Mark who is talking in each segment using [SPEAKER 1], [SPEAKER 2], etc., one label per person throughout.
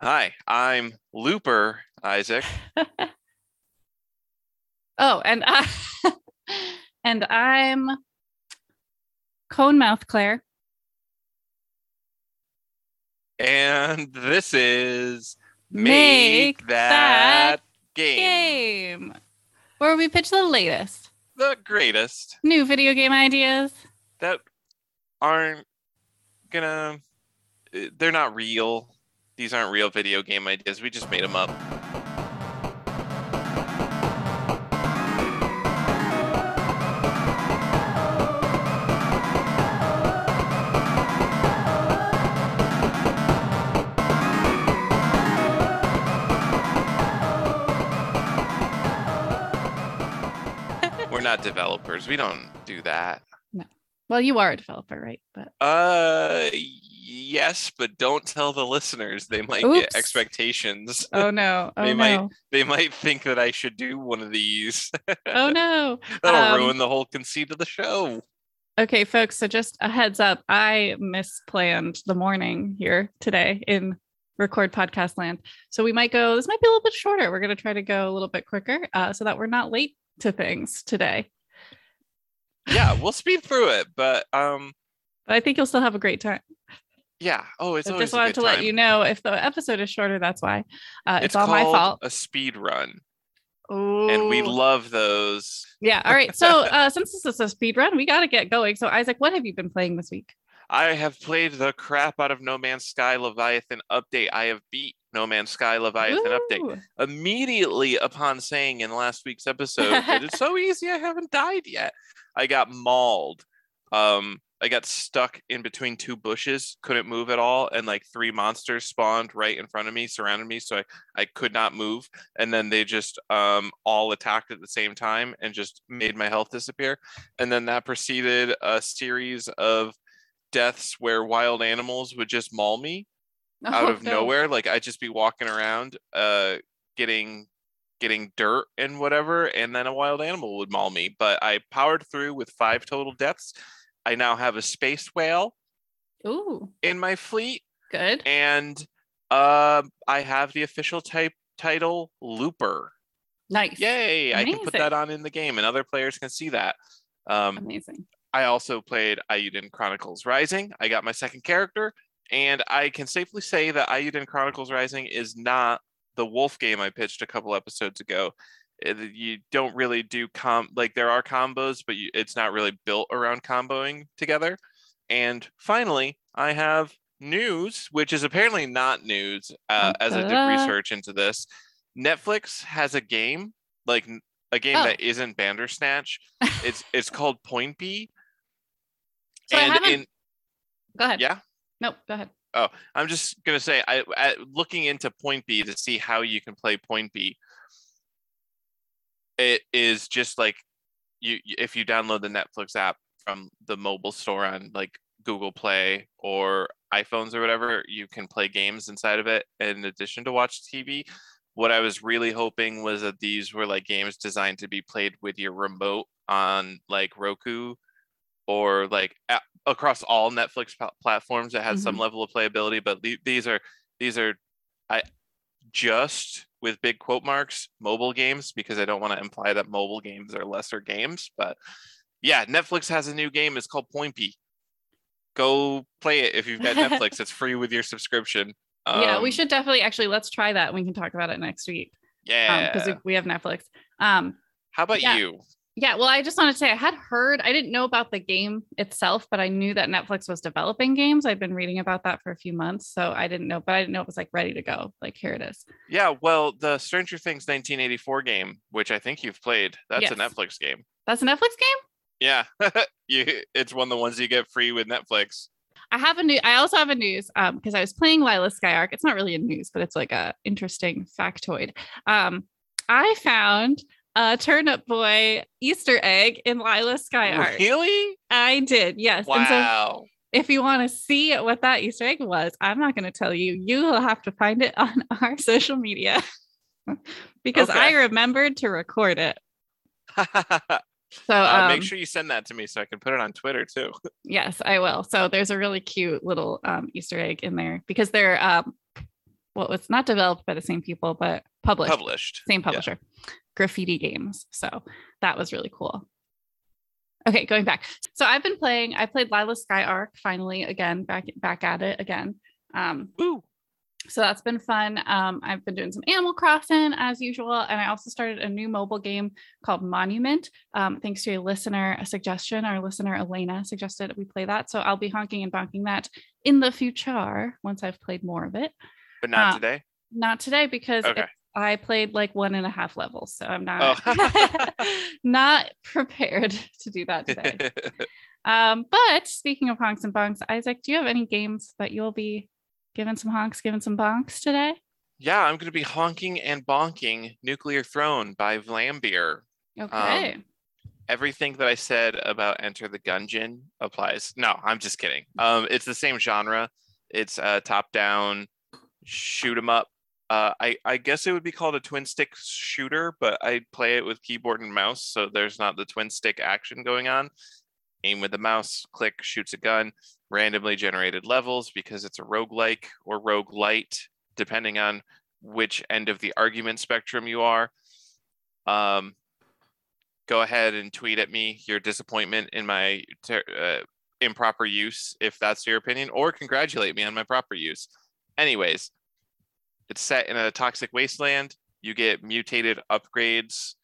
[SPEAKER 1] Hi, I'm Looper Isaac.
[SPEAKER 2] oh, and I and I'm Cone Mouth Claire.
[SPEAKER 1] And this is
[SPEAKER 2] Make
[SPEAKER 1] Make, That, game.
[SPEAKER 2] Game. Where we pitch the latest
[SPEAKER 1] The greatest
[SPEAKER 2] new video game ideas.
[SPEAKER 1] that aren't gonna, eh, they're not real. These aren't real video game ideas. We just made them up. We're not developers. We don't do that.
[SPEAKER 2] Well, you are a developer, right? But
[SPEAKER 1] Uh, yes, but don't tell the listeners. They might
[SPEAKER 2] Oops.
[SPEAKER 1] get expectations.
[SPEAKER 2] oh no, oh
[SPEAKER 1] They might- they might think that I should do one of these.
[SPEAKER 2] oh no.
[SPEAKER 1] That'll
[SPEAKER 2] Um,
[SPEAKER 1] ruin the whole conceit of the show.
[SPEAKER 2] Okay, folks. So just a heads up, I misplanned the morning here today in record podcast land. So we might go. This might be a little bit shorter. We're going to try to go a little bit quicker, uh, so that we're not late to things today.
[SPEAKER 1] Yeah, we'll speed through it, but um,
[SPEAKER 2] But I think you'll still have a great time.
[SPEAKER 1] Yeah. Oh, it's
[SPEAKER 2] I
[SPEAKER 1] always
[SPEAKER 2] just wanted to let you know if the episode is shorter, that's why. Uh, it's, all my fault.
[SPEAKER 1] A speed run,
[SPEAKER 2] Ooh.
[SPEAKER 1] and we love those.
[SPEAKER 2] yeah. All right. So uh, since this is a speed run, we got to get going. So Isaac, what have you been playing this week?
[SPEAKER 1] I have played the crap out of No Man's Sky Leviathan update. I have beat No Man's Sky Leviathan update. Immediately upon saying in last week's episode that it's so easy I haven't died yet. I got mauled. Um I got stuck in between two bushes, couldn't move at all, and like three monsters spawned right in front of me, surrounded me, so I, I could not move. And then they just um all attacked at the same time and just made my health disappear. And then that preceded a series of deaths where wild animals would just maul me out
[SPEAKER 2] Oh,
[SPEAKER 1] of
[SPEAKER 2] no.
[SPEAKER 1] nowhere. Like I'd just be walking around, uh, getting getting dirt and whatever, and then a wild animal would maul me. But I powered through with five total deaths. I now have a space whale
[SPEAKER 2] Ooh,
[SPEAKER 1] in my fleet,
[SPEAKER 2] good.
[SPEAKER 1] and uh, I have the official type title Looper.
[SPEAKER 2] Nice.
[SPEAKER 1] Yay! I can put that on in the game, and other players can see that. Um,
[SPEAKER 2] Amazing.
[SPEAKER 1] I also played Eiyuden Chronicles Rising. I got my second character, and I can safely say that Eiyuden Chronicles Rising is not the wolf game I pitched a couple episodes ago. It- you don't really do com like there are combos, but you, it's not really built around comboing together. And finally, I have news, which is apparently not news, uh, as I did research into this. Netflix has a game, like a game
[SPEAKER 2] Oh.
[SPEAKER 1] that isn't Bandersnatch. It's it's called Poinpy
[SPEAKER 2] So
[SPEAKER 1] and in
[SPEAKER 2] Go ahead.
[SPEAKER 1] yeah
[SPEAKER 2] Nope. Go ahead.
[SPEAKER 1] Oh i'm just gonna say i, I looking into Poinpy to see how you can play Poinpy it is just like you if you download the netflix app from the mobile store on like google play or iphones or whatever you can play games inside of it in addition to watch tv what i was really hoping was that these were like games designed to be played with your remote on like roku or like a- across all Netflix pl- platforms that has some mm-hmm. level of playability. But the- these are these are I just with big quote marks mobile games because I don't want to imply that mobile games are lesser games. But yeah, Netflix has a new game. It's called Poinpy. Go play it if you've got Netflix. It's free with your subscription.
[SPEAKER 2] yeah, we
[SPEAKER 1] Um,
[SPEAKER 2] should definitely actually let's try that. We can talk about it next week
[SPEAKER 1] Yeah.
[SPEAKER 2] because we, we have Netflix. Um,
[SPEAKER 1] How about
[SPEAKER 2] yeah.
[SPEAKER 1] you?
[SPEAKER 2] Yeah. Well, I just wanted to say I had heard I didn't know about the game itself, but I knew that Netflix was developing games. I've been reading about that for a few months, so I didn't know, but I didn't know it was like ready to go. Like here it is.
[SPEAKER 1] Yeah, well, the Stranger Things 1984 game, which I think you've played, that's
[SPEAKER 2] Yes.
[SPEAKER 1] a Netflix game.
[SPEAKER 2] That's a Netflix game.
[SPEAKER 1] Yeah, you. It's one of the ones you get free with Netflix.
[SPEAKER 2] I have a new. I also have a news um because I was playing Lila Sky Ark. It's not really a news, but it's like a interesting factoid. Um, I found a Turnip Boy Easter egg in Lila Sky Ark.
[SPEAKER 1] Really?
[SPEAKER 2] I did, yes. And so
[SPEAKER 1] Wow.
[SPEAKER 2] if you want to see what that Easter egg was, I'm not going to tell you. You will have to find it on our social media because I remembered to record it.
[SPEAKER 1] uh,
[SPEAKER 2] So um,
[SPEAKER 1] make sure you send that to me so I can put it on Twitter too.
[SPEAKER 2] Yes, I will. So there's a really cute little um, Easter egg in there because they're um, well, it's not developed by the same people, but published,
[SPEAKER 1] Published.
[SPEAKER 2] same publisher, Graffiti Games. So that was really cool. Okay, going back. So I've been playing. I played Lila Sky Arc finally again, back back at it again. Um,
[SPEAKER 1] Woo.
[SPEAKER 2] so that's been fun. Um, I've been doing some Animal Crossing as usual, and I also started a new mobile game called Monument. Um, thanks to a listener, a suggestion. Our listener Elena suggested we play that, so I'll be honking and bonking that in the future once I've played more of it.
[SPEAKER 1] But not
[SPEAKER 2] Uh,
[SPEAKER 1] today.
[SPEAKER 2] Not today because
[SPEAKER 1] Okay.
[SPEAKER 2] it- I played like one and a half levels, so I'm not
[SPEAKER 1] Oh.
[SPEAKER 2] not prepared to do that today. um, but speaking of honks and bonks, Isaac, do you have any games that you'll be giving some honks, giving some bonks today?
[SPEAKER 1] yeah, I'm going to be honking and bonking Nuclear Throne by Vlambeer.
[SPEAKER 2] Okay.
[SPEAKER 1] Everything that I said about Enter the Gungeon applies. No, I'm just kidding. Um, it's the same genre. It's a top-down shoot 'em up. Uh, I I guess it would be called a twin stick shooter, but I play it with keyboard and mouse, so there's not the twin stick action going on. Aim with the mouse, click, shoots a gun, randomly generated levels because it's a roguelike or roguelite, depending on which end of the argument spectrum you are. Um, go ahead and tweet at me your disappointment in my ter- uh, improper use, if that's your opinion, or congratulate me on my proper use. Anyways, it's set in a toxic wasteland. You get mutated upgrades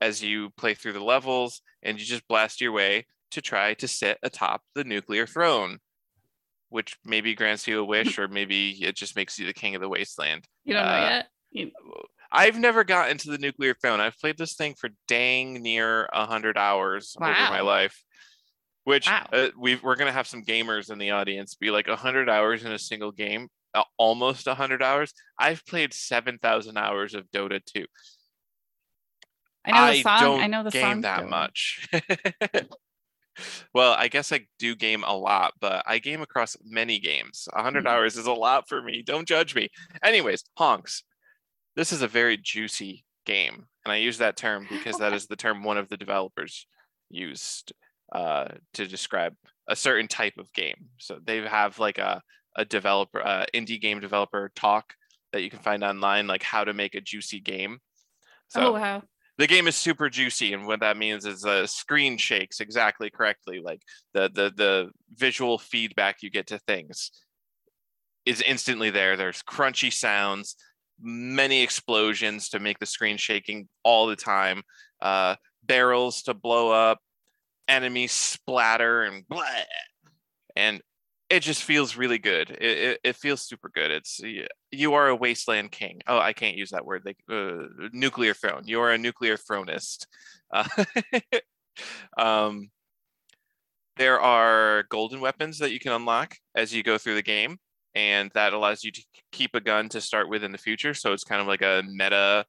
[SPEAKER 1] as you play through the levels, and you just blast your way to try to sit atop the nuclear throne, which maybe grants you a wish, or maybe it just makes you the king of the wasteland.
[SPEAKER 2] you don't know
[SPEAKER 1] uh,
[SPEAKER 2] yet? You-
[SPEAKER 1] I've never gotten to the nuclear throne. I've played this thing for dang near a hundred hours over my life. Which
[SPEAKER 2] Wow.
[SPEAKER 1] uh, we we're gonna have some gamers in the audience be like a hundred hours in a single game, almost a hundred hours. I've played seven thousand hours of Dota 2.
[SPEAKER 2] I know the
[SPEAKER 1] I
[SPEAKER 2] song.
[SPEAKER 1] don't
[SPEAKER 2] I know the
[SPEAKER 1] game
[SPEAKER 2] song.
[SPEAKER 1] that much. well, I guess I do game a lot, but I game across many games. A hundred
[SPEAKER 2] Mm.
[SPEAKER 1] hours is a lot for me. Don't judge me. Anyways, honks. This is a very juicy game, and I use that term because that is the term one of the developers used uh, to describe a certain type of game. So they have like a a developer, uh, indie game developer talk that you can find online, like how to make a juicy game. So
[SPEAKER 2] oh wow.
[SPEAKER 1] the game is super juicy and what that means is the screen shakes exactly correctly like the the the visual feedback you get to things is instantly there there's crunchy sounds many explosions to make the screen shaking all the time uh barrels to blow up enemies splatter and blah, and it just feels really good it, it, it feels super good it's you are a wasteland king. Oh, I can't use that word. Like uh, nuclear throne. You are a nuclear thronist. Uh, um, there are golden weapons that you can unlock as you go through the game, and that allows you to keep a gun to start with in the future. So it's kind of like a meta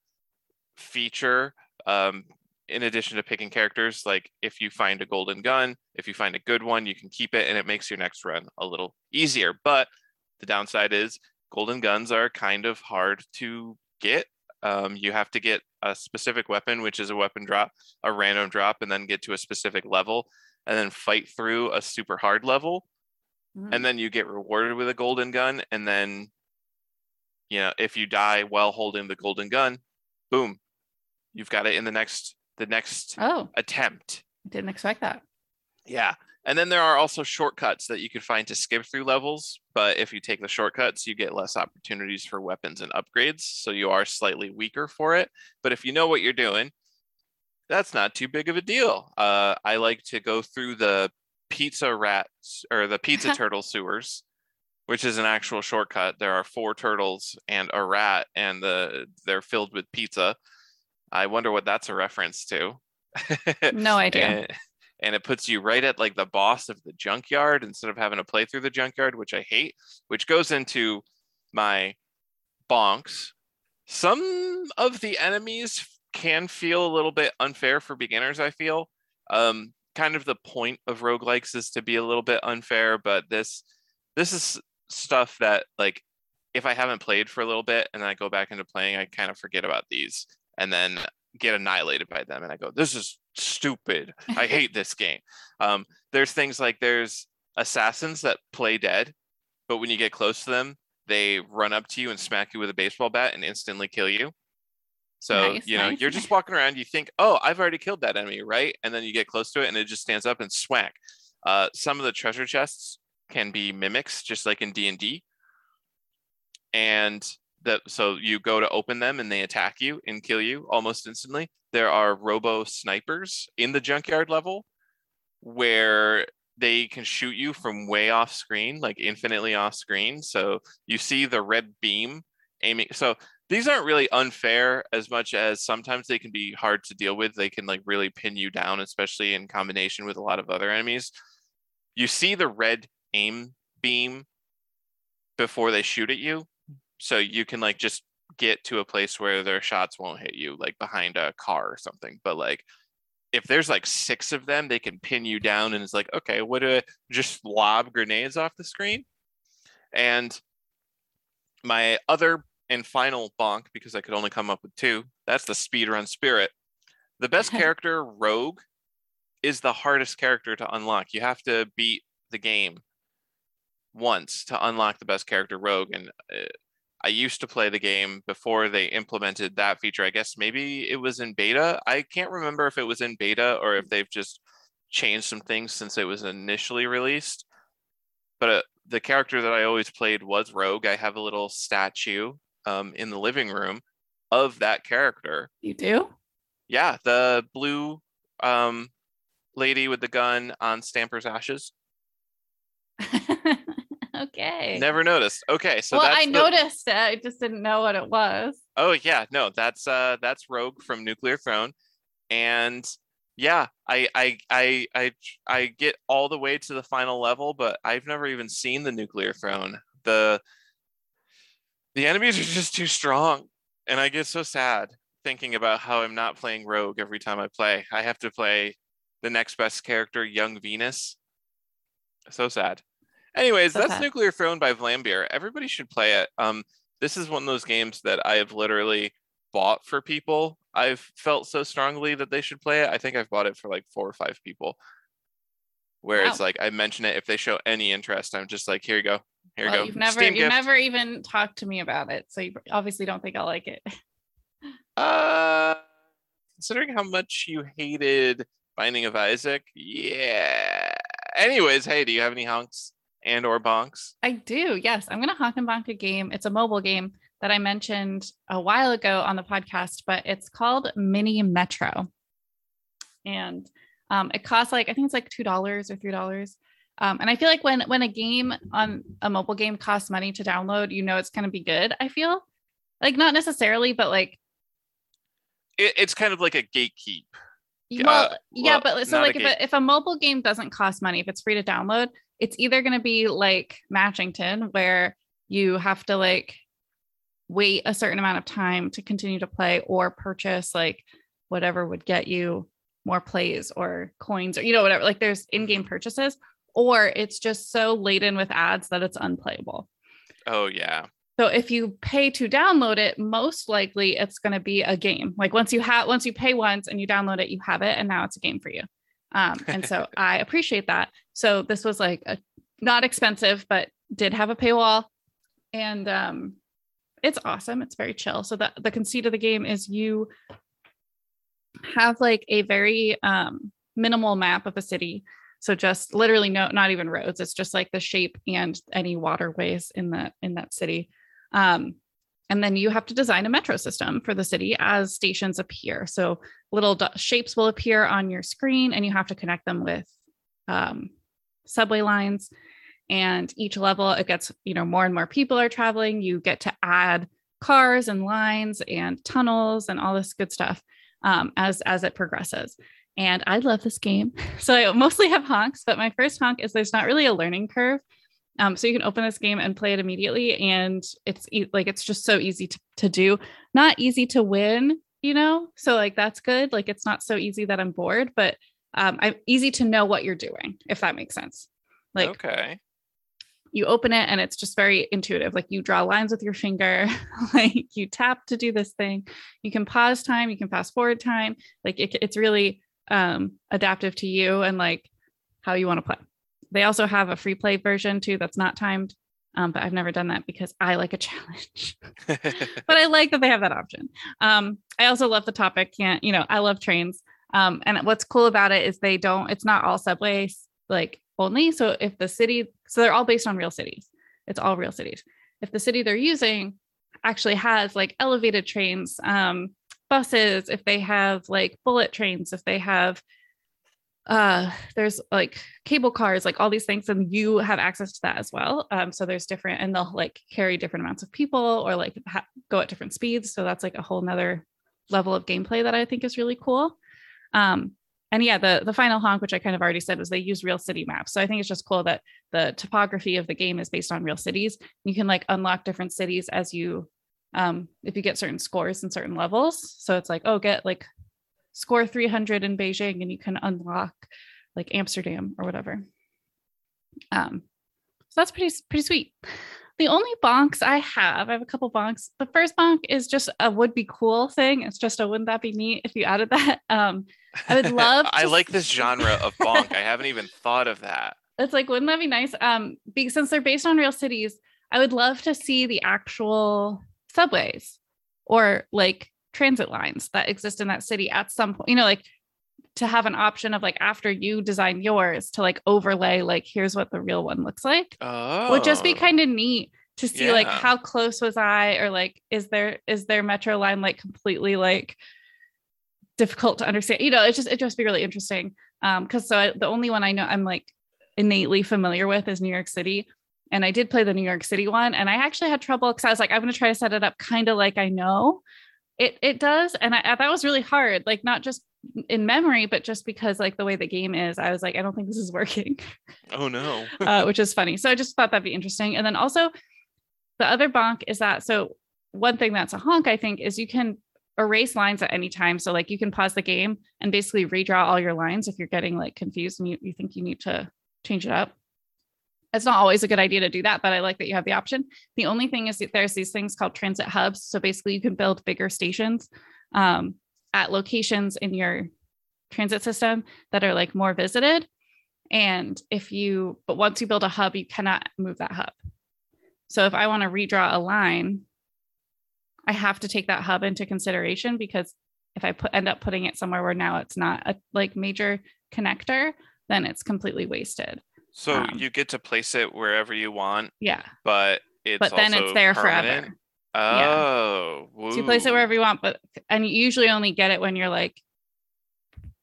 [SPEAKER 1] feature. Um, in addition to picking characters, like if you find a golden gun, if you find a good one, you can keep it, and it makes your next run a little easier. But the downside is golden guns are kind of hard to get. Um, you have to get a specific weapon, which is a weapon drop, a random drop, and then get to a specific level, and then fight through a super hard level,
[SPEAKER 2] Mm.
[SPEAKER 1] and then you get rewarded with a golden gun, and then, you know, if you die while holding the golden gun, boom, you've got it in the next the next
[SPEAKER 2] Oh,
[SPEAKER 1] attempt.
[SPEAKER 2] didn't expect that.
[SPEAKER 1] Yeah. And then there are also shortcuts that you can find to skip through levels. But if you take the shortcuts, you get less opportunities for weapons and upgrades. So you are slightly weaker for it. But if you know what you're doing, that's not too big of a deal. Uh, I like to go through the pizza rats or the pizza turtle sewers, which is an actual shortcut. There are four turtles and a rat, and the they're filled with pizza. I wonder what that's a reference to.
[SPEAKER 2] No idea.
[SPEAKER 1] and, and it puts you right at like the boss of the junkyard instead of having to play through the junkyard which i hate which goes into my bonks some of the enemies can feel a little bit unfair for beginners i feel um kind of the point of roguelikes is to be a little bit unfair but this this is stuff that like if i haven't played for a little bit and then i go back into playing i kind of forget about these and then get annihilated by them and i go this is stupid i hate this game um, there's things like there's assassins that play dead but when you get close to them they run up to you and smack you with a baseball bat and instantly kill you. So,
[SPEAKER 2] Nice,
[SPEAKER 1] you know,
[SPEAKER 2] nice.
[SPEAKER 1] you're just walking around, you think, oh, I've already killed that enemy, right? And then you get close to it and it just stands up and smack. Uh, some of the treasure chests can be mimics, just like in D&D. And that so you go to open them and they attack you and kill you almost instantly. There are robo snipers in the junkyard level where they can shoot you from way off screen, like infinitely off screen. So you see the red beam aiming. So these aren't really unfair as much as sometimes they can be hard to deal with. They can like really pin you down, especially in combination with a lot of other enemies. You see the red aim beam before they shoot at you. So you can like just get to a place where their shots won't hit you, like behind a car or something. But like if there's like six of them, they can pin you down and it's like, okay, what do I just lob grenades off the screen? And my other and final bonk, because I could only come up with two, that's the speedrun spirit. The best character, Rogue, is the hardest character to unlock. You have to beat the game once to unlock the best character, Rogue. And uh, I used to play the game before they implemented that feature. I guess maybe it was in beta. I can't remember if it was in beta or if they've just changed some things since it was initially released. But uh, the character that I always played was Rogue. I have a little statue um, in the living room of that character.
[SPEAKER 2] You do?
[SPEAKER 1] Yeah, the blue um, lady with the gun on Stamper's Ashes.
[SPEAKER 2] okay.
[SPEAKER 1] Never noticed. Okay, so
[SPEAKER 2] well, I
[SPEAKER 1] the-
[SPEAKER 2] noticed it. I just didn't know what it was.
[SPEAKER 1] Oh yeah, no, that's uh that's Rogue from Nuclear Throne, and yeah, I I I I I get all the way to the final level, but I've never even seen the Nuclear Throne. The the enemies are just too strong, and I get so sad thinking about how I'm not playing Rogue every time I play. I have to play the next best character, Yung Venuz. So sad. Anyways, that's. Nuclear Throne by Vlambeer. Everybody should play it. Um, this is one of those games that I have literally bought for people. I've felt so strongly that they should play it. I think I've bought it for like four or five people. Where it's like I mention it if they show any interest, I'm just like, here you go, here you go.
[SPEAKER 2] You've never
[SPEAKER 1] Steam
[SPEAKER 2] you've
[SPEAKER 1] gift.
[SPEAKER 2] never even talked to me about it, so you obviously don't think I'll like it.
[SPEAKER 1] Uh, considering how much you hated Binding of Isaac, yeah. Anyways, hey, do you have any honks and or bonks?
[SPEAKER 2] I do. Yes, I'm gonna honk and bonk a game. It's a mobile game that I mentioned a while ago on the podcast, but it's called Mini Metro, and um, it costs like I think it's like two dollars or three dollars. Um, and I feel like when when a game on a mobile game costs money to download, you know it's gonna be good. I feel like not necessarily, but like
[SPEAKER 1] It, it's kind of like a gatekeep. Uh,
[SPEAKER 2] well, yeah,
[SPEAKER 1] well,
[SPEAKER 2] but so like if a, if a mobile game doesn't cost money, if it's free to download, it's either going to be like Matchington, where you have to like wait a certain amount of time to continue to play, or purchase like whatever would get you more plays or coins, or you know whatever. Like there's in-game purchases, or it's just so laden with ads that it's unplayable.
[SPEAKER 1] Oh yeah.
[SPEAKER 2] So if you pay to download it, most likely it's going to be a game. Like once you have, once you pay once and you download it, you have it, and now it's a game for you. Um, and so I appreciate that. So this was like a, not expensive, but did have a paywall, and um, it's awesome. It's very chill. So the the conceit of the game is you have like a very um, minimal map of a city. So just literally no, not even roads. It's just like the shape and any waterways in that in that city. Um, and then you have to design a metro system for the city as stations appear. So little shapes will appear on your screen, and you have to connect them with um, subway lines. And each level, it gets you know more and more people are traveling. You get to add cars and lines and tunnels and all this good stuff um, as as it progresses. And I love this game. So I mostly have honks, but my first honk is there's not really a learning curve. Um, so you can open this game and play it immediately, and it's e- like it's just so easy to, to do. Not easy to win, you know. So like that's good. Like it's not so easy that I'm bored, but um, I'm easy to know what you're doing, if that makes sense. Like
[SPEAKER 1] okay.
[SPEAKER 2] you open it and it's just very intuitive. Like you draw lines with your finger, like you tap to do this thing. You can pause time, you can fast forward time. Like it, it's really um, adaptive to you and like how you want to play. They also have a free play version too that's not timed. Um, but I've never done that because I like a challenge. but I like that they have that option. Um, I also love the topic. Can't you know? I love trains. Um, and what's cool about it is they don't. It's not all subways like only. So if the city, so they're all based on real cities. It's all real cities. If the city they're using actually has like elevated trains, um, buses, if they have like bullet trains, if they have uh there's like cable cars like all these things and you have access to that as well um so there's different and they'll like carry different amounts of people or like ha- go at different speeds so that's like a whole nother level of gameplay that i think is really cool um and yeah the the final honk which i kind of already said was they use real city maps so i think it's just cool that the topography of the game is based on real cities you can like unlock different cities as you um if you get certain scores in certain levels so it's like oh get like score 300 in Beijing and you can unlock like Amsterdam or whatever. Um, so that's pretty pretty sweet. The only bonks I have, I have a couple bonks. The first bonk is just a would be cool thing. It's just a wouldn't that be neat if you added that. Um, I would love.
[SPEAKER 1] I like this genre of bonk. I haven't even thought of that.
[SPEAKER 2] It's like, wouldn't that be nice? Um, because since they're based on real cities, I would love to see the actual subways or like transit lines that exist in that city at some point, you know, like to have an option of like after you design yours to like overlay, like here's what the real one looks like.
[SPEAKER 1] Oh.
[SPEAKER 2] Would just be kind of neat to see
[SPEAKER 1] Yeah.
[SPEAKER 2] like how close was I or like is there is their metro line like completely like difficult to understand you know it's just it just be really interesting um because so I, the only one i know i'm like innately familiar with is new york city and i did play the new york city one and i actually had trouble because i was like i'm going to try to set it up kind of like i know it it does and I, that was really hard like not just in memory but just because like the way the game is i was like i don't think this is working
[SPEAKER 1] Oh no.
[SPEAKER 2] uh, which is funny. So I just thought that'd be interesting. And then also, the other bonk is that so one thing that's a honk, I think, is you can erase lines at any time. So like you can pause the game and basically redraw all your lines if you're getting like confused and you, you think you need to change it up. It's not always a good idea to do that, but I like that you have the option. The only thing is that there's these things called transit hubs. So basically, you can build bigger stations um, at locations in your transit system that are like more visited. And if you, but once you build a hub, you cannot move that hub. So if I want to redraw a line, I have to take that hub into consideration because if I put end up putting it somewhere where now it's not a like major connector, then it's completely wasted.
[SPEAKER 1] So
[SPEAKER 2] Um,
[SPEAKER 1] you get to place it wherever you want,
[SPEAKER 2] Yeah.
[SPEAKER 1] but it's
[SPEAKER 2] but then it's there
[SPEAKER 1] permanent?
[SPEAKER 2] forever.
[SPEAKER 1] Oh,
[SPEAKER 2] So you place it wherever you want, but and you usually only get it when you're like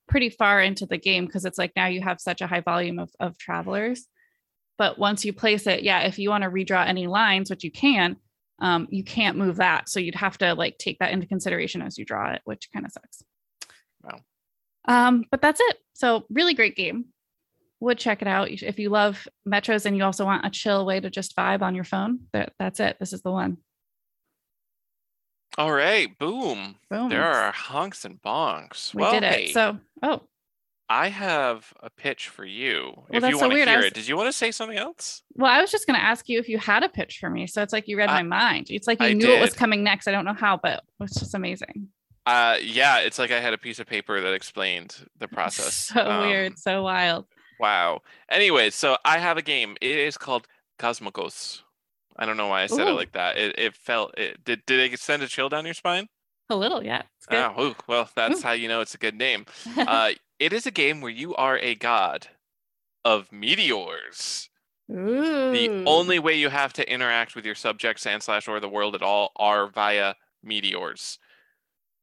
[SPEAKER 2] pretty far into the game because it's like now you have such a high volume of, of travelers. But once you place it, yeah, if you want to redraw any lines, which you can, um, you can't move that. So you'd have to like take that into consideration as you draw it, which kind of sucks.
[SPEAKER 1] Wow.
[SPEAKER 2] Um, but that's it. So really great game. Would check it out if you love metros and you also want a chill way to just vibe on your phone. That, that's it. This is the one.
[SPEAKER 1] All right, boom.
[SPEAKER 2] Boom.
[SPEAKER 1] There are honks and bonks.
[SPEAKER 2] we
[SPEAKER 1] well,
[SPEAKER 2] did it.
[SPEAKER 1] hey,
[SPEAKER 2] So, oh,
[SPEAKER 1] I have a pitch for you. if
[SPEAKER 2] that's
[SPEAKER 1] you
[SPEAKER 2] so
[SPEAKER 1] want to
[SPEAKER 2] weird. I
[SPEAKER 1] hear
[SPEAKER 2] was-
[SPEAKER 1] it, did you want to say something else?
[SPEAKER 2] Well, I was just going to ask you if you had a pitch for me. So it's like you read
[SPEAKER 1] I-
[SPEAKER 2] my mind. It's like you
[SPEAKER 1] I
[SPEAKER 2] knew it was
[SPEAKER 1] did.
[SPEAKER 2] coming next. I don't know how, but it's just amazing.
[SPEAKER 1] Uh, yeah, it's like I had a piece of paper that explained the process.
[SPEAKER 2] So
[SPEAKER 1] Um,
[SPEAKER 2] weird, so wild.
[SPEAKER 1] Wow. Anyway, so I have a game. It is called Cosmogos. I don't know why I said it like that. It, it felt. It, did did it send a chill down your spine?
[SPEAKER 2] A little, yeah. It's good.
[SPEAKER 1] Oh, ooh, well, that's
[SPEAKER 2] Ooh.
[SPEAKER 1] how you know it's a good name. Uh, it is a game where you are a god of meteors.
[SPEAKER 2] Ooh.
[SPEAKER 1] The only way you have to interact with your subjects and slash or the world at all are via meteors.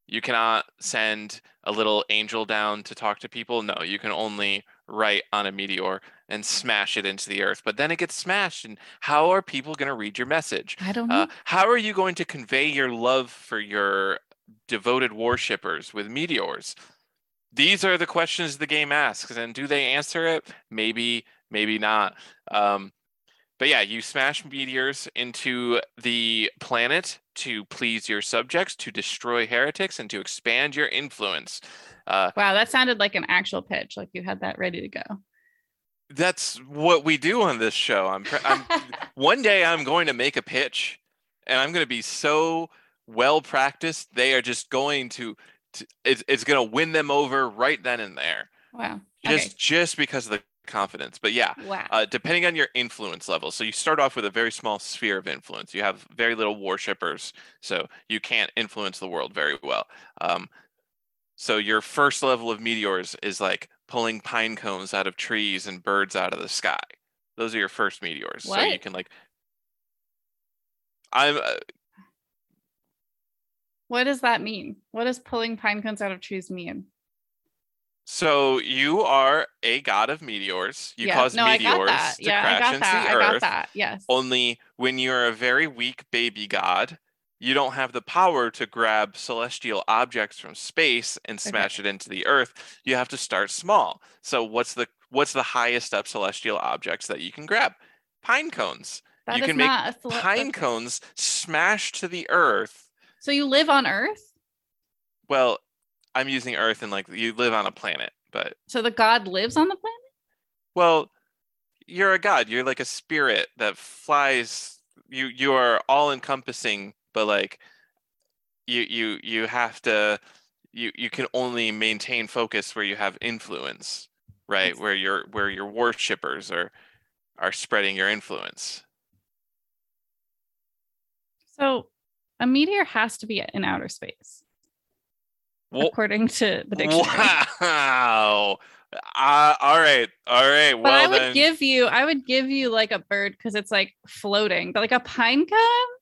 [SPEAKER 1] You cannot send a little angel down to talk to people. No, you can only write on a meteor and smash it into the earth. But then it gets smashed, and how are people going to read your message?
[SPEAKER 2] I don't know.
[SPEAKER 1] Uh, how are you going to convey your love for your devoted worshippers with meteors? These are the questions the game asks, and do they answer it? Maybe, maybe not. Um, but yeah, you smash meteors into the planet to please your subjects, to destroy heretics, and to expand your influence. Uh,
[SPEAKER 2] wow, that sounded like an actual pitch. Like you had that ready to go.
[SPEAKER 1] that's what we do on this show. I'm, pre- I'm one day I'm going to make a pitch, and I'm going to be so well practiced. They are just going to, to it's it's going to win them over right then and there.
[SPEAKER 2] wow.
[SPEAKER 1] Just
[SPEAKER 2] Okay.
[SPEAKER 1] just because of the confidence. But yeah,
[SPEAKER 2] Wow.
[SPEAKER 1] uh, depending on your influence level. So you start off with a very small sphere of influence. You have very little worshippers, so you can't influence the world very well. Um, so your first level of meteors is like pulling pine cones out of trees and birds out of the sky. Those are your first meteors. So you can like. I'm. Uh,
[SPEAKER 2] what does that mean? What does pulling pine cones out of trees mean?
[SPEAKER 1] so you are a god of meteors. You
[SPEAKER 2] yeah.
[SPEAKER 1] cause
[SPEAKER 2] no, I got
[SPEAKER 1] meteors
[SPEAKER 2] that.
[SPEAKER 1] to
[SPEAKER 2] Yeah, I
[SPEAKER 1] crash
[SPEAKER 2] got
[SPEAKER 1] into
[SPEAKER 2] that.
[SPEAKER 1] the
[SPEAKER 2] I
[SPEAKER 1] earth.
[SPEAKER 2] got that. Yes.
[SPEAKER 1] Only when you're a very weak baby god, you don't have the power to grab celestial objects from space and smash it into the earth. You have to start small. So what's the what's the highest up celestial objects that you can grab? Pine cones.
[SPEAKER 2] That
[SPEAKER 1] you can make
[SPEAKER 2] cele-
[SPEAKER 1] Pine
[SPEAKER 2] okay.
[SPEAKER 1] cones smash to the earth.
[SPEAKER 2] So you live on Earth?
[SPEAKER 1] Well, I'm using earth and like you live on a planet, but
[SPEAKER 2] So the god lives on the planet?
[SPEAKER 1] well, you're a god. You're like a spirit that flies. You you are all encompassing, but like you you you have to you you can only maintain focus where you have influence, right? Where your where your worshippers are are spreading your influence.
[SPEAKER 2] So a meteor has to be in outer space,
[SPEAKER 1] Well,
[SPEAKER 2] according to the dictionary.
[SPEAKER 1] wow. Uh, all right. All right.
[SPEAKER 2] But
[SPEAKER 1] Well
[SPEAKER 2] I would
[SPEAKER 1] then.
[SPEAKER 2] give you, I would give you like a bird because it's like floating, but like a pine cone.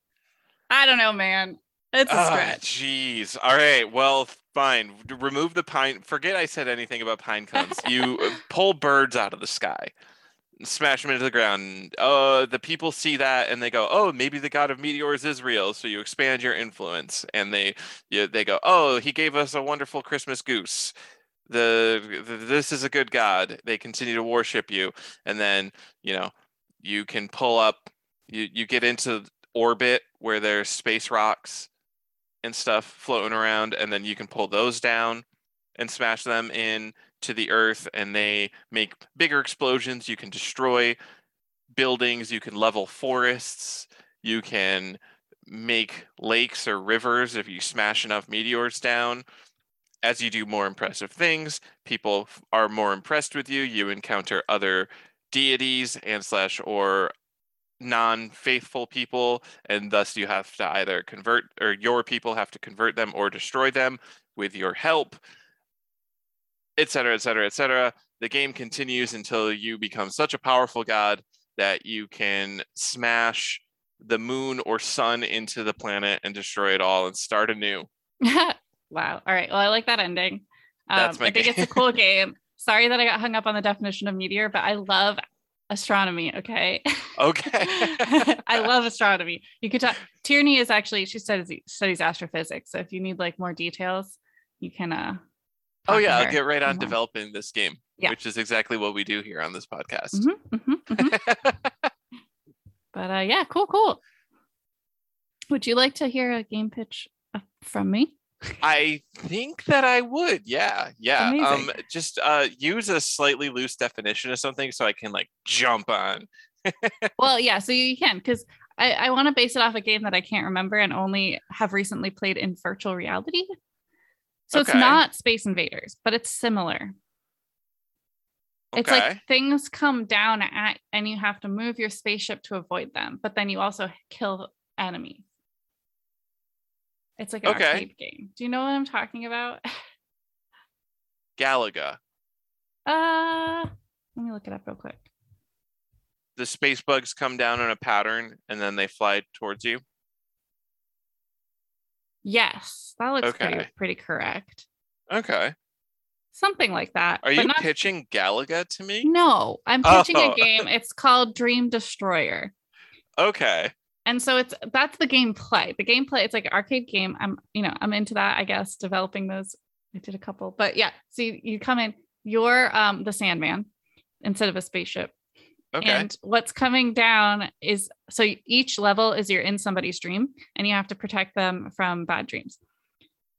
[SPEAKER 2] I don't know, man. It's a
[SPEAKER 1] Ah,
[SPEAKER 2] stretch.
[SPEAKER 1] Jeez. All right. Well, fine. Remove the pine. Forget I said anything about pine cones. You uh, pull birds out of the sky, smash them into the ground. Uh, the people see that and they go, "Oh, maybe the god of meteors is real." So you expand your influence, and they you, they go, "Oh, he gave us a wonderful Christmas goose." The, the this is a good god. They continue to worship you, and then you know you can pull up. You you get into orbit where there's space rocks and stuff floating around and then you can pull those down and smash them in to the earth and they make bigger explosions. You can destroy buildings. You can level forests. You can make lakes or rivers if you smash enough meteors down. As you do more impressive things people are more impressed with you. You encounter other deities and slash or non-faithful people and thus you have to either convert or your people have to convert them or destroy them with your help etc etc etc the game continues until you become such a powerful god that you can smash the moon or sun into the planet and destroy it all and start anew
[SPEAKER 2] wow. All right. Well, I like that ending. Um,
[SPEAKER 1] That's my
[SPEAKER 2] I think
[SPEAKER 1] game.
[SPEAKER 2] it's a cool game. Sorry that I got hung up on the definition of meteor, but I love astronomy. Okay.
[SPEAKER 1] okay
[SPEAKER 2] I love astronomy. You could talk. Tierney is actually she studies studies astrophysics. So if you need like more details, you can. uh
[SPEAKER 1] oh yeah i'll get right on
[SPEAKER 2] Mhm.
[SPEAKER 1] developing this game
[SPEAKER 2] Yeah.
[SPEAKER 1] which is exactly what we do here on this podcast
[SPEAKER 2] Mhm, mhm, mhm. But uh, yeah, cool, cool. Would you like to hear a game pitch uh, from me?
[SPEAKER 1] I think that I would. Yeah. Yeah. Um just uh use a slightly loose definition of something so I can like jump on.
[SPEAKER 2] well, yeah, so you can because I, I want to base it off a game that I can't remember and only have recently played in virtual reality. So it's not Space Invaders, but it's similar. It's like things come down at and you have to move your spaceship to avoid them, but then you also kill enemies. It's like an
[SPEAKER 1] Okay.
[SPEAKER 2] arcade game. Do you know what I'm talking about?
[SPEAKER 1] Galaga.
[SPEAKER 2] Uh let me look it up real quick.
[SPEAKER 1] The space bugs come down in a pattern and then they fly towards you.
[SPEAKER 2] Yes, that looks pretty
[SPEAKER 1] Okay.
[SPEAKER 2] pretty correct.
[SPEAKER 1] Okay.
[SPEAKER 2] Something like that.
[SPEAKER 1] Are you
[SPEAKER 2] not-
[SPEAKER 1] pitching Galaga to me?
[SPEAKER 2] No, I'm pitching
[SPEAKER 1] Oh.
[SPEAKER 2] a game. It's called Dream Destroyer.
[SPEAKER 1] Okay.
[SPEAKER 2] And so it's that's the gameplay. The gameplay, it's like an arcade game. I'm, you know, I'm into that, I guess, developing those. I did a couple, but yeah. So you, you come in, you're um the Sandman instead of a spaceship.
[SPEAKER 1] Okay.
[SPEAKER 2] And what's coming down is so each level is you're in somebody's dream and you have to protect them from bad dreams.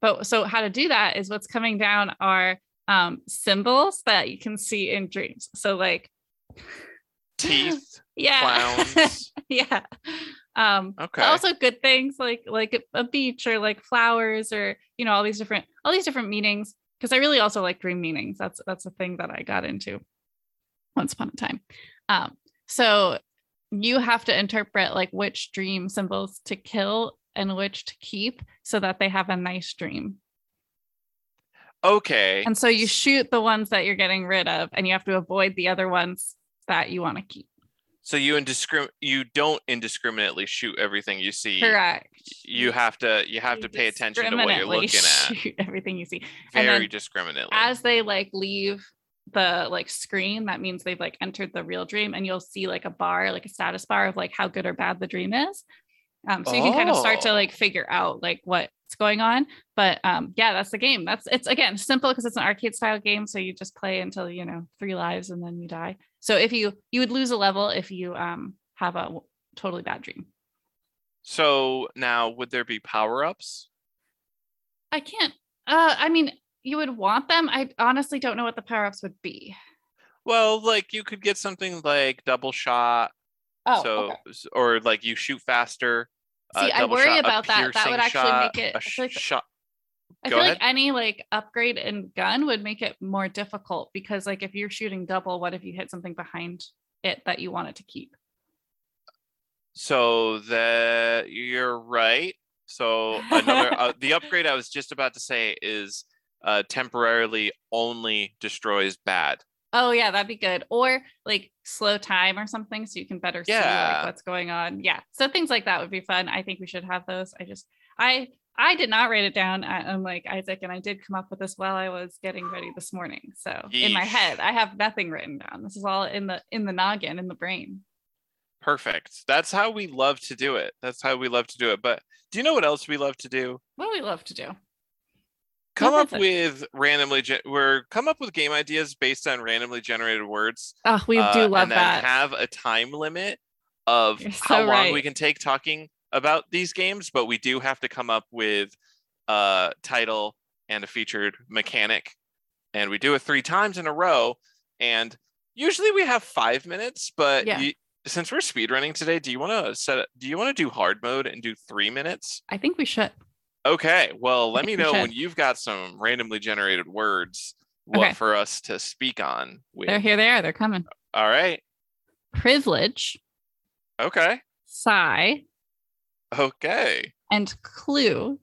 [SPEAKER 2] But so how to do that is what's coming down are um symbols that you can see in dreams. So like
[SPEAKER 1] Teeth,
[SPEAKER 2] yeah. yeah. Um
[SPEAKER 1] Okay.
[SPEAKER 2] also good things like like a, a beach or like flowers or you know all these different all these different meanings because I really also like dream meanings. That's that's a thing that I got into. once upon a time. Um, so you have to interpret like which dream symbols to kill and which to keep so that they have a nice dream.
[SPEAKER 1] Okay.
[SPEAKER 2] And so you shoot the ones that you're getting rid of and you have to avoid the other ones that you want to keep.
[SPEAKER 1] So you indiscrim you don't indiscriminately shoot everything you see.
[SPEAKER 2] Correct.
[SPEAKER 1] You have to you have
[SPEAKER 2] You
[SPEAKER 1] to pay attention to what you're looking at.
[SPEAKER 2] shoot everything you see.
[SPEAKER 1] Very discriminately.
[SPEAKER 2] As they like leave the like screen, that means they've like entered the real dream, and you'll see like a bar, like a status bar of like how good or bad the dream is. Um, so you can kind of start to
[SPEAKER 1] Oh.
[SPEAKER 2] like figure out like what's going on. But um, yeah, that's the game. That's it's again simple because it's an arcade style game. So you just play until you know three lives and then you die. So if you you would lose a level if you um have a totally bad dream.
[SPEAKER 1] so now would there be power-ups?
[SPEAKER 2] I can't. Uh, I mean, you would want them. I honestly don't know what the power ups would be.
[SPEAKER 1] Well, like you could get something like double shot.
[SPEAKER 2] Oh,
[SPEAKER 1] so
[SPEAKER 2] okay.
[SPEAKER 1] or like you shoot faster.
[SPEAKER 2] See, I worry
[SPEAKER 1] shot,
[SPEAKER 2] about that. That would actually
[SPEAKER 1] shot,
[SPEAKER 2] make it- I feel like-
[SPEAKER 1] sh- shot.
[SPEAKER 2] I feel like any like upgrade in gun would make it more difficult because like if you're shooting double, what if you hit something behind it that you wanted to keep?
[SPEAKER 1] So that you're right. So another uh, the upgrade I was just about to say is uh, temporarily only destroys bad.
[SPEAKER 2] Oh yeah, that'd be good. Or like slow time or something so you can better see like what's going on. Yeah. So things like that would be fun. I think we should have those. I just I I did not write it down. I, am like Isaac, and I did come up with this while I was getting ready this morning. So in my head, I have nothing written down. This is all in the in the noggin, in the brain.
[SPEAKER 1] Perfect. That's how we love to do it. That's how we love to do it. But do you know what else we love to do?
[SPEAKER 2] What do we love to do?
[SPEAKER 1] Come up with randomly ge- we're come up with game ideas based on randomly generated words.
[SPEAKER 2] Oh, we
[SPEAKER 1] uh,
[SPEAKER 2] do love
[SPEAKER 1] and
[SPEAKER 2] that.
[SPEAKER 1] have a time limit of
[SPEAKER 2] so
[SPEAKER 1] how long
[SPEAKER 2] right.
[SPEAKER 1] we can take talking about these games, but we do have to come up with a title and a featured mechanic. And we do it three times in a row. And usually we have five minutes, but
[SPEAKER 2] Yeah.
[SPEAKER 1] you, since we're speedrunning today, do you want to set? Do you want to do hard mode and do three minutes?
[SPEAKER 2] I think we should.
[SPEAKER 1] Okay. Well, let me know when you've got some randomly generated words what
[SPEAKER 2] Okay.
[SPEAKER 1] for us to speak on. With.
[SPEAKER 2] They're here. They are. They're coming.
[SPEAKER 1] All right.
[SPEAKER 2] Privilege,
[SPEAKER 1] Okay.
[SPEAKER 2] sigh,
[SPEAKER 1] Okay.
[SPEAKER 2] and clue.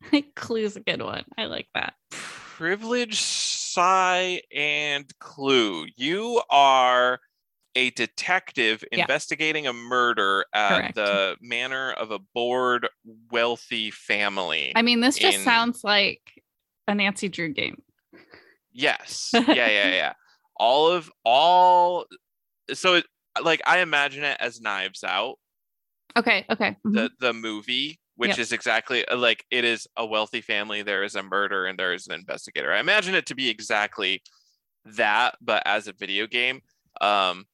[SPEAKER 2] Clue's a good one. I like that.
[SPEAKER 1] Privilege, sigh, and clue. You are a detective
[SPEAKER 2] Yeah.
[SPEAKER 1] investigating a murder at
[SPEAKER 2] Correct.
[SPEAKER 1] the manor of a bored, wealthy family.
[SPEAKER 2] I mean, this just
[SPEAKER 1] in-
[SPEAKER 2] sounds like a Nancy Drew game.
[SPEAKER 1] yes. Yeah, yeah, yeah. All of all. So, it, like, I imagine it as Knives Out,
[SPEAKER 2] Okay. Okay. mhm.
[SPEAKER 1] the the movie, which
[SPEAKER 2] Yep.
[SPEAKER 1] is exactly uh, like it is a wealthy family. There is a murder and there is an investigator. I imagine it to be exactly that, but as a video game. Um,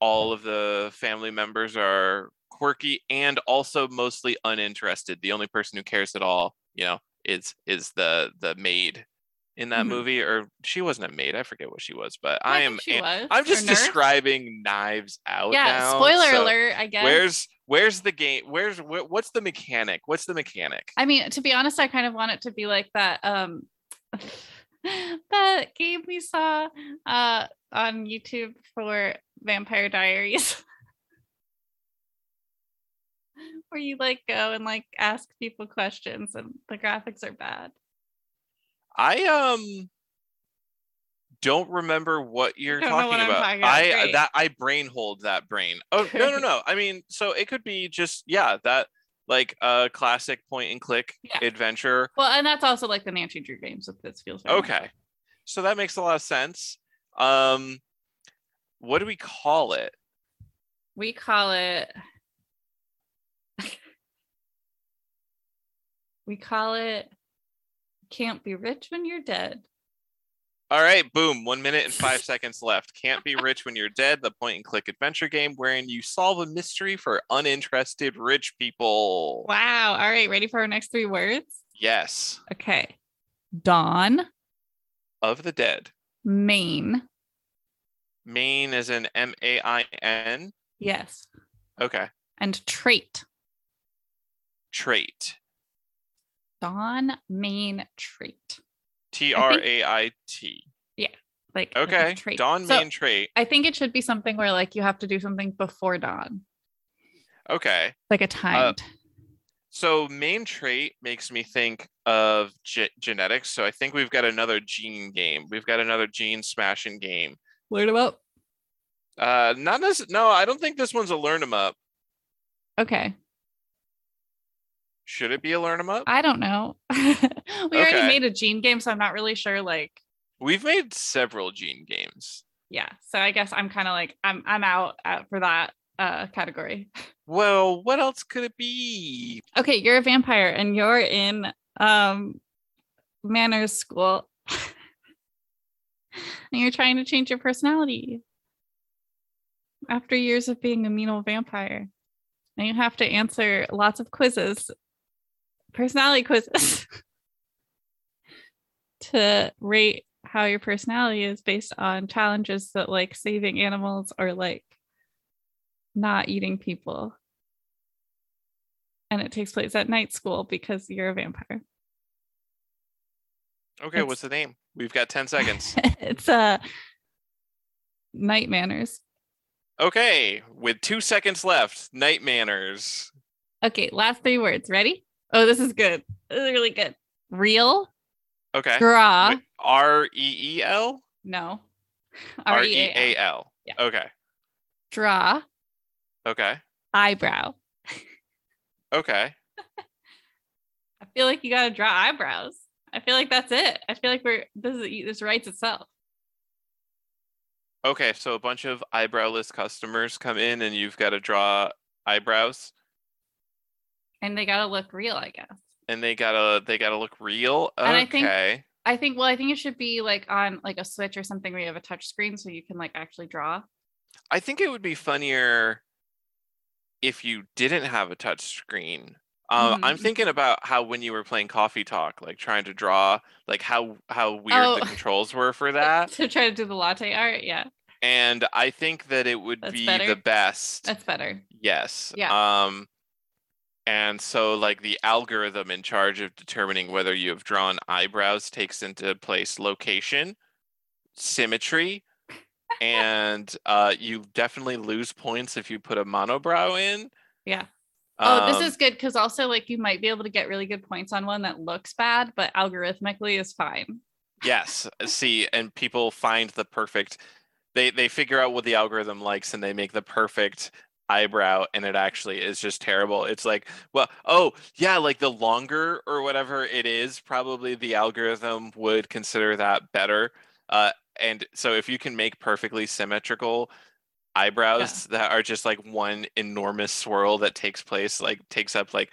[SPEAKER 1] all of the family members are quirky and also mostly uninterested. The only person who cares at all, you know, is is the the maid in that
[SPEAKER 2] Mhm.
[SPEAKER 1] movie, or she wasn't a maid. I forget what she was, but
[SPEAKER 2] I
[SPEAKER 1] I, am.
[SPEAKER 2] she was,
[SPEAKER 1] I'm just describing Knives Out.
[SPEAKER 2] Yeah.
[SPEAKER 1] now,
[SPEAKER 2] spoiler
[SPEAKER 1] so-
[SPEAKER 2] alert. I guess.
[SPEAKER 1] Where's where's the game? Where's wh- what's the mechanic? What's the mechanic?
[SPEAKER 2] I mean, to be honest, I kind of want it to be like that. Um, that game we saw uh on YouTube for Vampire Diaries. Where you like go and like ask people questions and the graphics are bad.
[SPEAKER 1] I um don't remember what you're talking
[SPEAKER 2] what
[SPEAKER 1] about.
[SPEAKER 2] talking about.
[SPEAKER 1] I
[SPEAKER 2] Great.
[SPEAKER 1] that I brain hold that brain. Oh no no no. I mean, so it could be just yeah that like a classic point and click
[SPEAKER 2] Yeah.
[SPEAKER 1] adventure.
[SPEAKER 2] Well, and that's also like the Nancy Drew games. So this feels much
[SPEAKER 1] Okay, so that makes a lot of sense. Um, what do we call it?
[SPEAKER 2] We call it. we call it. Can't be rich when you're dead.
[SPEAKER 1] All right, boom. One minute and five seconds left. Can't be rich when you're dead. The point and click adventure game wherein you solve a mystery for uninterested rich people.
[SPEAKER 2] Wow. All right. Ready for our next three words?
[SPEAKER 1] Yes,
[SPEAKER 2] Okay. Dawn,
[SPEAKER 1] of the dead.
[SPEAKER 2] Maine.
[SPEAKER 1] Main is an M A I N.
[SPEAKER 2] Yes.
[SPEAKER 1] Okay.
[SPEAKER 2] And trait.
[SPEAKER 1] Trait.
[SPEAKER 2] Dawn, Main trait.
[SPEAKER 1] T R A I T.
[SPEAKER 2] Yeah. like
[SPEAKER 1] Okay.
[SPEAKER 2] So,
[SPEAKER 1] main trait.
[SPEAKER 2] I think it should be something where like you have to do something before dawn,
[SPEAKER 1] Okay.
[SPEAKER 2] like a timed.
[SPEAKER 1] Uh, so main trait makes me think of ge- genetics. So I think we've got another gene game. We've got another gene smashing game.
[SPEAKER 2] Learn about.
[SPEAKER 1] Uh, not necess- No, I don't think this one's a learn them up.
[SPEAKER 2] Okay.
[SPEAKER 1] Should it be a learn them up?
[SPEAKER 2] I don't know. we already made a gene game, so I'm not really sure. Like,
[SPEAKER 1] We've made several gene games.
[SPEAKER 2] yeah. So I guess I'm kind of like I'm I'm out uh, for that uh category.
[SPEAKER 1] Well, what else could it be?
[SPEAKER 2] Okay, you're a vampire and you're in um manners school. and you're trying to change your personality after years of being a mean old vampire. And you have to answer lots of quizzes, personality quizzes, to rate how your personality is based on challenges that like saving animals or like not eating people and it takes place at night school because you're a vampire.
[SPEAKER 1] Okay,
[SPEAKER 2] It's-
[SPEAKER 1] what's the name? We've got 10 seconds.
[SPEAKER 2] it's uh night manners.
[SPEAKER 1] Okay, with two seconds left, night manners.
[SPEAKER 2] Okay, last three words. Ready? Oh, this is good. This is really good. Real,
[SPEAKER 1] Okay.
[SPEAKER 2] draw,
[SPEAKER 1] R E E L?
[SPEAKER 2] no,
[SPEAKER 1] R E. A L.
[SPEAKER 2] Yeah.
[SPEAKER 1] Okay.
[SPEAKER 2] draw,
[SPEAKER 1] Okay.
[SPEAKER 2] eyebrow.
[SPEAKER 1] Okay.
[SPEAKER 2] I feel like you gotta draw eyebrows. I feel like that's it. I feel like we're this is this writes itself.
[SPEAKER 1] Okay, so a bunch of eyebrowless customers come in and you've got to draw eyebrows
[SPEAKER 2] And they gotta look real, I guess.
[SPEAKER 1] and they gotta they gotta look real.
[SPEAKER 2] And I think-
[SPEAKER 1] Okay.
[SPEAKER 2] I think well, I think it should be like on like a switch or something where you have a touch screen so you can like actually draw.
[SPEAKER 1] I think it would be funnier if you didn't have a touch screen. Um, I'm
[SPEAKER 2] Mhm.
[SPEAKER 1] thinking about how when you were playing Coffee Talk, like trying to draw, like how how weird
[SPEAKER 2] Oh.
[SPEAKER 1] the controls were for that.
[SPEAKER 2] to try to do the latte art. Yeah,
[SPEAKER 1] And I think that it would
[SPEAKER 2] That's
[SPEAKER 1] be
[SPEAKER 2] better?
[SPEAKER 1] the best.
[SPEAKER 2] that's better.
[SPEAKER 1] Yes.
[SPEAKER 2] Yeah.
[SPEAKER 1] Um and so like the algorithm in charge of determining whether you have drawn eyebrows takes into place location, symmetry, and uh you definitely lose points if you put a monobrow in.
[SPEAKER 2] Yeah. Oh,
[SPEAKER 1] Um,
[SPEAKER 2] this is good because also like you might be able to get really good points on one that looks bad, but algorithmically is fine.
[SPEAKER 1] yes. See, and people find the perfect they they figure out what the algorithm likes and they make the perfect eyebrow and it actually is just terrible. It's like, well, oh, yeah, like the longer or whatever it is, probably the algorithm would consider that better. Uh and so if you can make perfectly symmetrical eyebrows that are just like one enormous swirl that takes place like takes up like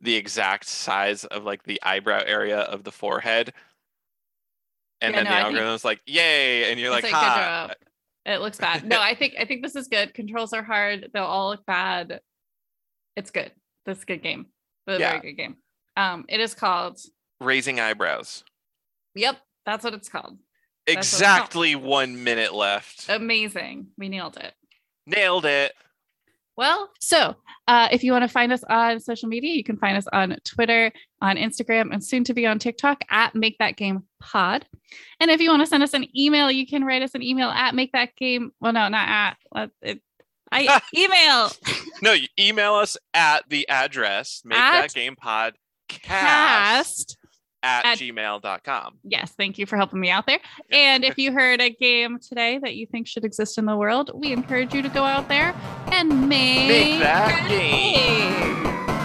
[SPEAKER 1] the exact size of like the eyebrow area of the forehead and
[SPEAKER 2] Yeah,
[SPEAKER 1] then
[SPEAKER 2] no,
[SPEAKER 1] the algorithm's like yay and you're like
[SPEAKER 2] like,
[SPEAKER 1] ha.
[SPEAKER 2] It looks bad. No, I think I think this is good. Controls are hard. They'll all look bad. It's good. This is a good game. A
[SPEAKER 1] Yeah.
[SPEAKER 2] very good game. Um, it is called.
[SPEAKER 1] raising eyebrows
[SPEAKER 2] Yep, that's what it's called. That's what it's called.
[SPEAKER 1] exactly one minute left
[SPEAKER 2] Amazing. We nailed it.
[SPEAKER 1] nailed it
[SPEAKER 2] Well, so uh, if you want to find us on social media, you can find us on Twitter, on Instagram, and soon to be on TikTok at Make That Game Pod. And if you want to send us an email, you can write us an email at Make That Game. Well, no, not at. It, I email
[SPEAKER 1] no you email us at the address make
[SPEAKER 2] At
[SPEAKER 1] that game podcast
[SPEAKER 2] cast.
[SPEAKER 1] At,
[SPEAKER 2] at-
[SPEAKER 1] gmail.com
[SPEAKER 2] Yes, thank you for helping me out there. And if you heard a game today that you think should exist in the world, we encourage you to go out there and make,
[SPEAKER 1] Make that game.
[SPEAKER 2] game.